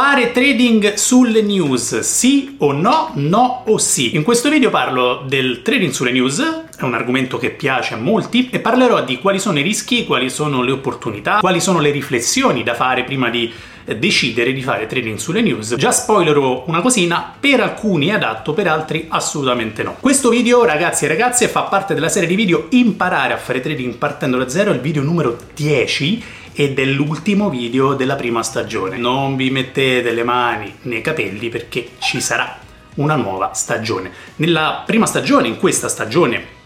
Fare trading sulle news, sì o no, no o sì? In questo video parlo del trading sulle news, è un argomento che piace a molti, e parlerò di quali sono i rischi, quali sono le opportunità, quali sono le riflessioni da fare prima di decidere di fare trading sulle news. Già spoilerò una cosina, per alcuni è adatto, per altri assolutamente no. Questo video, ragazzi e ragazze, fa parte della serie di video Imparare a fare trading partendo da zero, il video numero 10 ed è l'ultimo video della prima stagione. Non vi mettete le mani nei capelli perché ci sarà una nuova stagione. Nella prima stagione, in questa stagione,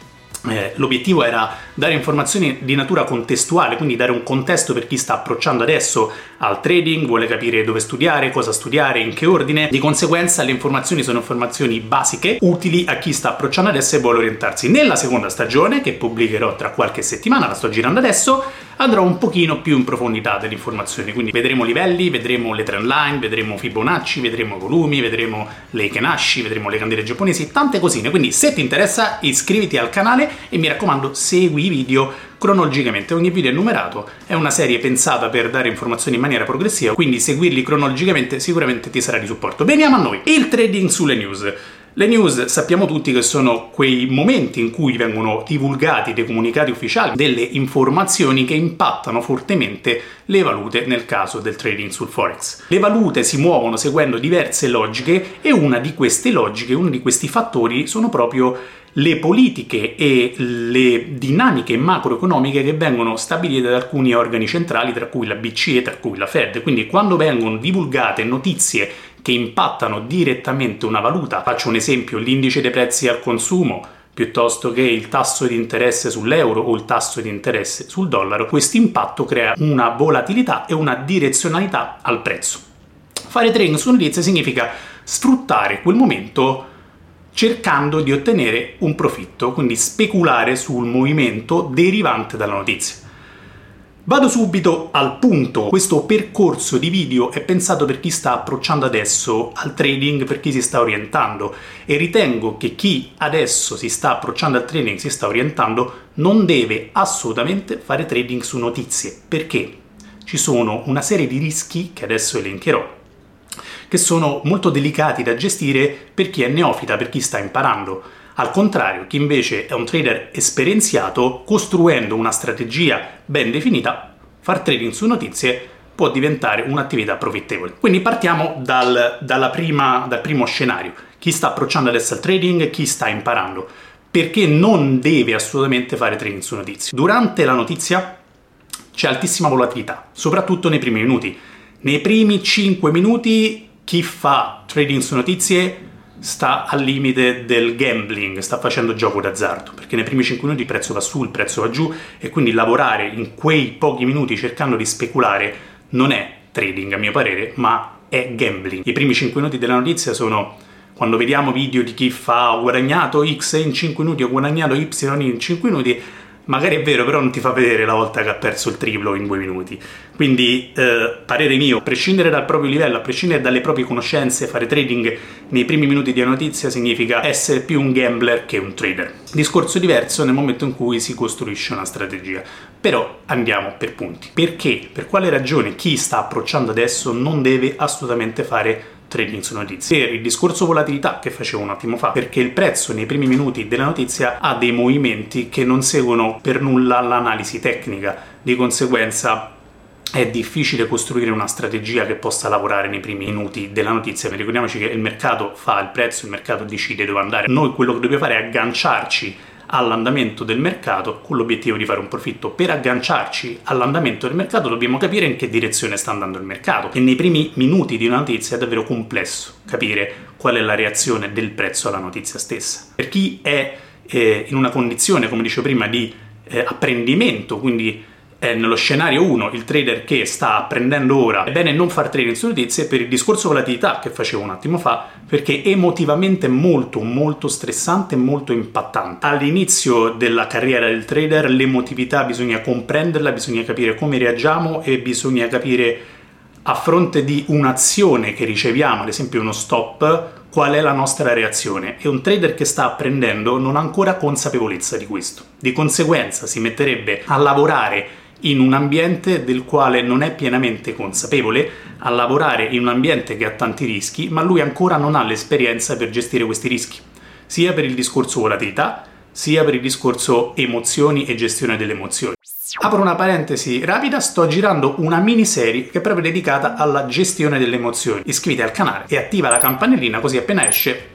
eh, l'obiettivo era dare informazioni di natura contestuale, quindi dare un contesto per chi sta approcciando adesso al trading, vuole capire dove studiare, cosa studiare, in che ordine. Di conseguenza le informazioni sono informazioni basiche, utili a chi sta approcciando adesso e vuole orientarsi. Nella seconda stagione, che pubblicherò tra qualche settimana, la sto girando adesso, andrò un pochino più in profondità delle informazioni, quindi vedremo livelli, vedremo le trend line, vedremo Fibonacci, vedremo volumi, vedremo le Kenashi, vedremo le candele giapponesi, tante cosine. Quindi se ti interessa iscriviti al canale e mi raccomando segui i video cronologicamente. Ogni video è numerato, è una serie pensata per dare informazioni in maniera progressiva, quindi seguirli cronologicamente sicuramente ti sarà di supporto. Veniamo a noi. Il trading sulle news. Le news sappiamo tutti che sono quei momenti in cui vengono divulgati dei comunicati ufficiali, delle informazioni che impattano fortemente le valute nel caso del trading sul forex. Le valute si muovono seguendo diverse logiche e una di queste logiche, uno di questi fattori sono proprio le politiche e le dinamiche macroeconomiche che vengono stabilite da alcuni organi centrali, tra cui la BCE, tra cui la Fed. Quindi quando vengono divulgate notizie che impattano direttamente una valuta, faccio un esempio, l'indice dei prezzi al consumo, piuttosto che il tasso di interesse sull'euro o il tasso di interesse sul dollaro, questo impatto crea una volatilità e una direzionalità al prezzo. Fare trading su notizie significa sfruttare quel momento cercando di ottenere un profitto, quindi speculare sul movimento derivante dalla notizia. Vado subito al punto, questo percorso di video è pensato per chi sta approcciando adesso al trading, per chi si sta orientando. E ritengo che chi adesso si sta approcciando al trading, si sta orientando, non deve assolutamente fare trading su notizie, perché? Ci sono una serie di rischi che adesso elencherò che sono molto delicati da gestire per chi è neofita, per chi sta imparando. Al contrario, chi invece è un trader esperienziato, costruendo una strategia ben definita, far trading su notizie può diventare un'attività profittevole. Quindi partiamo dal, prima, dal primo scenario. Chi sta approcciando adesso al trading, chi sta imparando. Perché non deve assolutamente fare trading su notizie. Durante la notizia c'è altissima volatilità, soprattutto nei primi minuti. Nei primi 5 minuti chi fa trading su notizie sta al limite del gambling, sta facendo gioco d'azzardo, perché nei primi 5 minuti il prezzo va su, il prezzo va giù e quindi lavorare in quei pochi minuti cercando di speculare non è trading a mio parere, ma è gambling. I primi 5 minuti della notizia sono quando vediamo video di chi fa ho guadagnato X in 5 minuti, ho guadagnato Y in 5 minuti, Magari è vero, però non ti fa vedere la volta che ha perso il triplo in due minuti. Quindi, eh, parere mio, a prescindere dal proprio livello, a prescindere dalle proprie conoscenze, fare trading nei primi minuti di una notizia significa essere più un gambler che un trader. Discorso diverso nel momento in cui si costruisce una strategia. Però andiamo per punti. Perché? Per quale ragione chi sta approcciando adesso non deve assolutamente fare trading su notizie. Per il discorso volatilità che facevo un attimo fa, perché il prezzo nei primi minuti della notizia ha dei movimenti che non seguono per nulla l'analisi tecnica, di conseguenza è difficile costruire una strategia che possa lavorare nei primi minuti della notizia, ma ricordiamoci che il mercato fa il prezzo, il mercato decide dove andare. Noi quello che dobbiamo fare è agganciarci all'andamento del mercato con l'obiettivo di fare un profitto. Per agganciarci all'andamento del mercato dobbiamo capire in che direzione sta andando il mercato e nei primi minuti di una notizia è davvero complesso capire qual è la reazione del prezzo alla notizia stessa. Per chi è eh, in una condizione, come dicevo prima, di eh, apprendimento, quindi è nello scenario 1 il trader che sta apprendendo ora, è bene non far trading su notizie per il discorso volatilità che facevo un attimo fa, perché emotivamente è molto molto stressante e molto impattante. All'inizio della carriera del trader l'emotività bisogna comprenderla, bisogna capire come reagiamo e bisogna capire a fronte di un'azione che riceviamo, ad esempio uno stop, qual è la nostra reazione. E un trader che sta apprendendo non ha ancora consapevolezza di questo. Di conseguenza si metterebbe a lavorare in un ambiente del quale non è pienamente consapevole, a lavorare in un ambiente che ha tanti rischi, ma lui ancora non ha l'esperienza per gestire questi rischi, sia per il discorso volatilità, sia per il discorso emozioni e gestione delle emozioni. Apro una parentesi rapida, sto girando una miniserie che è proprio dedicata alla gestione delle emozioni. Iscriviti al canale e attiva la campanellina così appena esce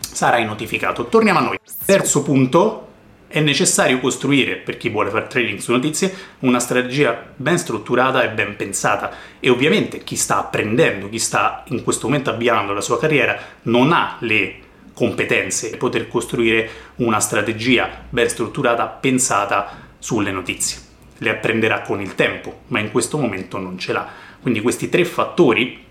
sarai notificato. Torniamo a noi. Terzo punto, è necessario costruire, per chi vuole fare trading su notizie, una strategia ben strutturata e ben pensata. E ovviamente chi sta apprendendo, chi sta in questo momento avviando la sua carriera, non ha le competenze per poter costruire una strategia ben strutturata, pensata sulle notizie le apprenderà con il tempo, ma in questo momento non ce l'ha. Quindi questi tre fattori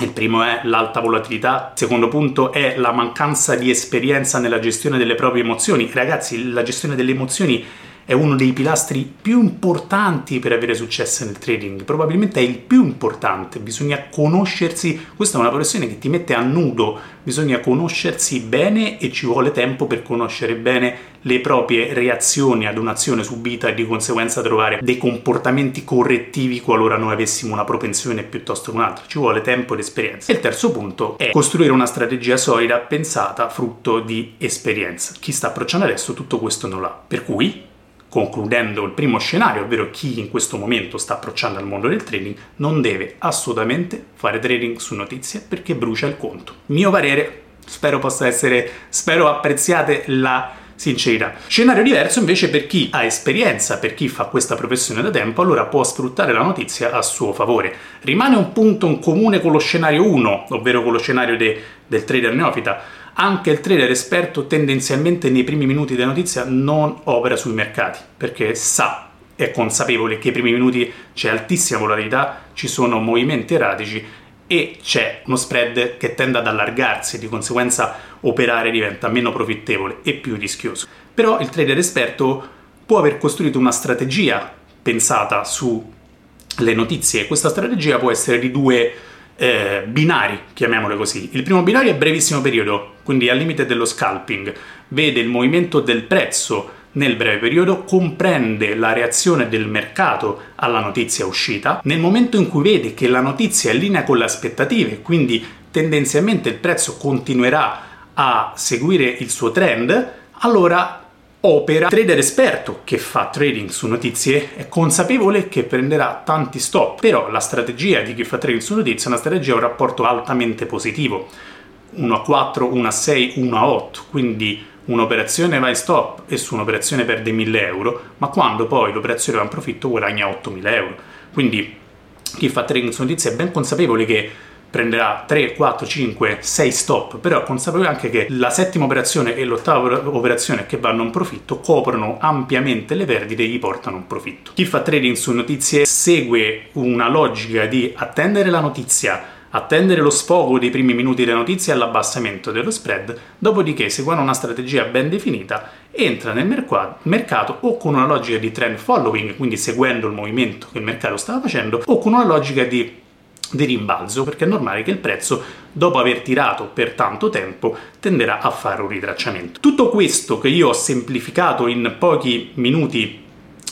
il primo è l'alta volatilità, il secondo punto è la mancanza di esperienza nella gestione delle proprie emozioni. Ragazzi, la gestione delle emozioni è uno dei pilastri più importanti per avere successo nel trading, probabilmente è il più importante, bisogna conoscersi, questa è una professione che ti mette a nudo, bisogna conoscersi bene e ci vuole tempo per conoscere bene le proprie reazioni ad un'azione subita e di conseguenza trovare dei comportamenti correttivi qualora noi avessimo una propensione piuttosto che un'altra, ci vuole tempo ed esperienza. E il terzo punto è costruire una strategia solida pensata frutto di esperienza. Chi sta approcciando adesso tutto questo non l'ha, per cui concludendo il primo scenario, ovvero chi in questo momento sta approcciando al mondo del trading, non deve assolutamente fare trading su notizie perché brucia il conto. Mio parere, spero possa essere, spero apprezziate la sincerità. Scenario diverso invece per chi ha esperienza, per chi fa questa professione da tempo, allora può sfruttare la notizia a suo favore. Rimane un punto in comune con lo scenario 1, ovvero con lo scenario de, del trader neofita anche il trader esperto tendenzialmente nei primi minuti della notizia non opera sui mercati perché sa è consapevole che ai primi minuti c'è altissima volatilità, ci sono movimenti erratici e c'è uno spread che tende ad allargarsi e di conseguenza operare diventa meno profittevole e più rischioso. Però il trader esperto può aver costruito una strategia pensata sulle notizie e questa strategia può essere di due eh, binari, chiamiamole così. Il primo binario è brevissimo periodo, quindi al limite dello scalping, vede il movimento del prezzo nel breve periodo, comprende la reazione del mercato alla notizia uscita, nel momento in cui vede che la notizia è in linea con le aspettative, quindi tendenzialmente il prezzo continuerà a seguire il suo trend, allora opera. Trader esperto che fa trading su notizie è consapevole che prenderà tanti stop, però la strategia di chi fa trading su notizie è una strategia a un rapporto altamente positivo, 1 a 4, 1 a 6, 1 a 8, quindi un'operazione va in stop e su un'operazione perde 1000 euro, ma quando poi l'operazione va in profitto guadagna 8000 euro. Quindi chi fa trading su notizie è ben consapevole che prenderà 3, 4, 5, 6 stop, però è consapevole anche che la settima operazione e l'ottava operazione che vanno in profitto coprono ampiamente le perdite e gli portano un profitto. Chi fa trading su notizie segue una logica di attendere la notizia, attendere lo sfogo dei primi minuti della notizia e l'abbassamento dello spread, dopodiché seguendo una strategia ben definita entra nel mercato o con una logica di trend following, quindi seguendo il movimento che il mercato stava facendo, o con una logica di di rimbalzo perché è normale che il prezzo dopo aver tirato per tanto tempo tenderà a fare un ritracciamento. Tutto questo che io ho semplificato in pochi minuti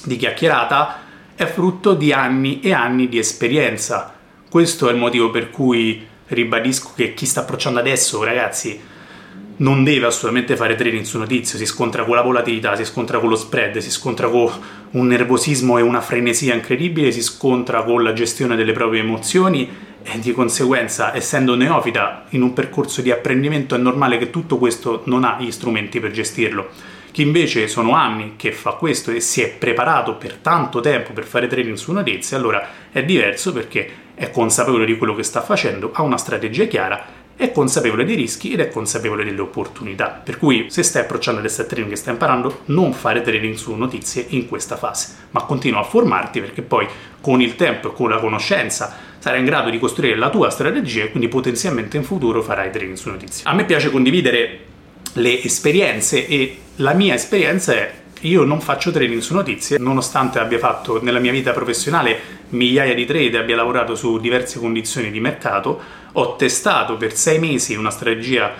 di chiacchierata è frutto di anni e anni di esperienza. Questo è il motivo per cui ribadisco che chi sta approcciando adesso, ragazzi, non deve assolutamente fare trading su notizie, si scontra con la volatilità, si scontra con lo spread, si scontra con un nervosismo e una frenesia incredibile, si scontra con la gestione delle proprie emozioni e di conseguenza, essendo neofita in un percorso di apprendimento, è normale che tutto questo non ha gli strumenti per gestirlo. Chi invece sono anni che fa questo e si è preparato per tanto tempo per fare trading su notizie, allora è diverso perché è consapevole di quello che sta facendo, ha una strategia chiara è consapevole dei rischi ed è consapevole delle opportunità. Per cui se stai approcciando l'asset trading che stai imparando, non fare trading su notizie in questa fase, ma continua a formarti perché poi con il tempo e con la conoscenza sarai in grado di costruire la tua strategia e quindi potenzialmente in futuro farai trading su notizie. A me piace condividere le esperienze e la mia esperienza è io non faccio trading su notizie, nonostante abbia fatto nella mia vita professionale migliaia di trade, abbia lavorato su diverse condizioni di mercato, ho testato per sei mesi una strategia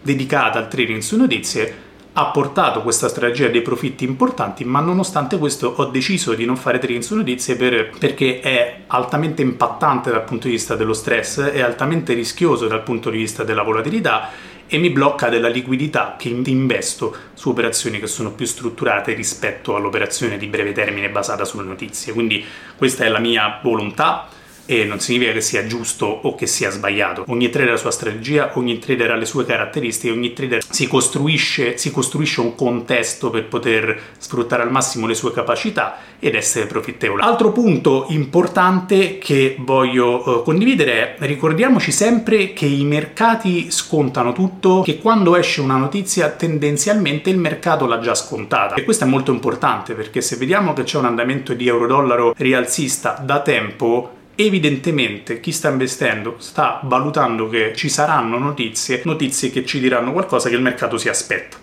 dedicata al trading su notizie, ha portato questa strategia dei profitti importanti, ma nonostante questo ho deciso di non fare trading su notizie per, perché è altamente impattante dal punto di vista dello stress, è altamente rischioso dal punto di vista della volatilità e mi blocca della liquidità che investo su operazioni che sono più strutturate rispetto all'operazione di breve termine basata sulle notizie. Quindi questa è la mia volontà e non significa che sia giusto o che sia sbagliato. Ogni trader ha la sua strategia, ogni trader ha le sue caratteristiche, ogni trader si costruisce, si costruisce un contesto per poter sfruttare al massimo le sue capacità ed essere profittevole. Altro punto importante che voglio uh, condividere è ricordiamoci sempre che i mercati scontano tutto, che quando esce una notizia tendenzialmente il mercato l'ha già scontata e questo è molto importante perché se vediamo che c'è un andamento di euro-dollaro rialzista da tempo evidentemente chi sta investendo sta valutando che ci saranno notizie, notizie che ci diranno qualcosa che il mercato si aspetta.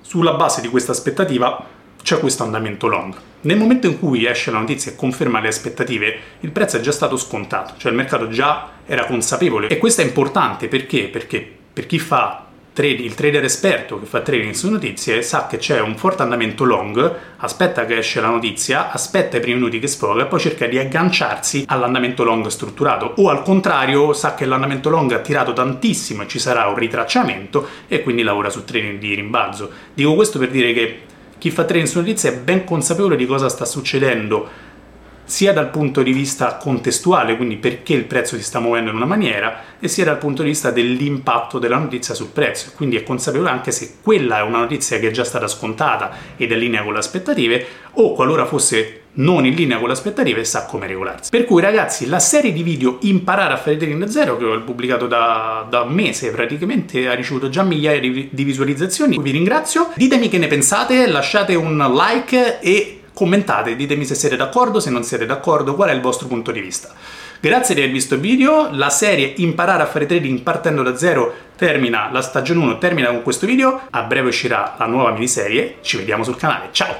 Sulla base di questa aspettativa c'è questo andamento long. Nel momento in cui esce la notizia e conferma le aspettative, il prezzo è già stato scontato, cioè il mercato già era consapevole e questo è importante perché? Perché per chi fa il trader esperto che fa trading su notizie sa che c'è un forte andamento long, aspetta che esce la notizia, aspetta i primi minuti che sfoga e poi cerca di agganciarsi all'andamento long strutturato o al contrario sa che l'andamento long ha tirato tantissimo e ci sarà un ritracciamento e quindi lavora su trading di rimbalzo. Dico questo per dire che chi fa trading su notizie è ben consapevole di cosa sta succedendo sia dal punto di vista contestuale, quindi perché il prezzo si sta muovendo in una maniera, e sia dal punto di vista dell'impatto della notizia sul prezzo. Quindi è consapevole anche se quella è una notizia che è già stata scontata ed è in linea con le aspettative, o qualora fosse non in linea con le aspettative sa come regolarsi. Per cui ragazzi, la serie di video Imparare a fare trading da zero, che ho pubblicato da, da un mese praticamente, ha ricevuto già migliaia di, visualizzazioni, vi ringrazio. Ditemi che ne pensate, lasciate un like e commentate, ditemi se siete d'accordo, se non siete d'accordo, qual è il vostro punto di vista. Grazie di aver visto il video, la serie Imparare a fare trading partendo da zero termina, la stagione 1 termina con questo video, a breve uscirà la nuova miniserie, ci vediamo sul canale, ciao!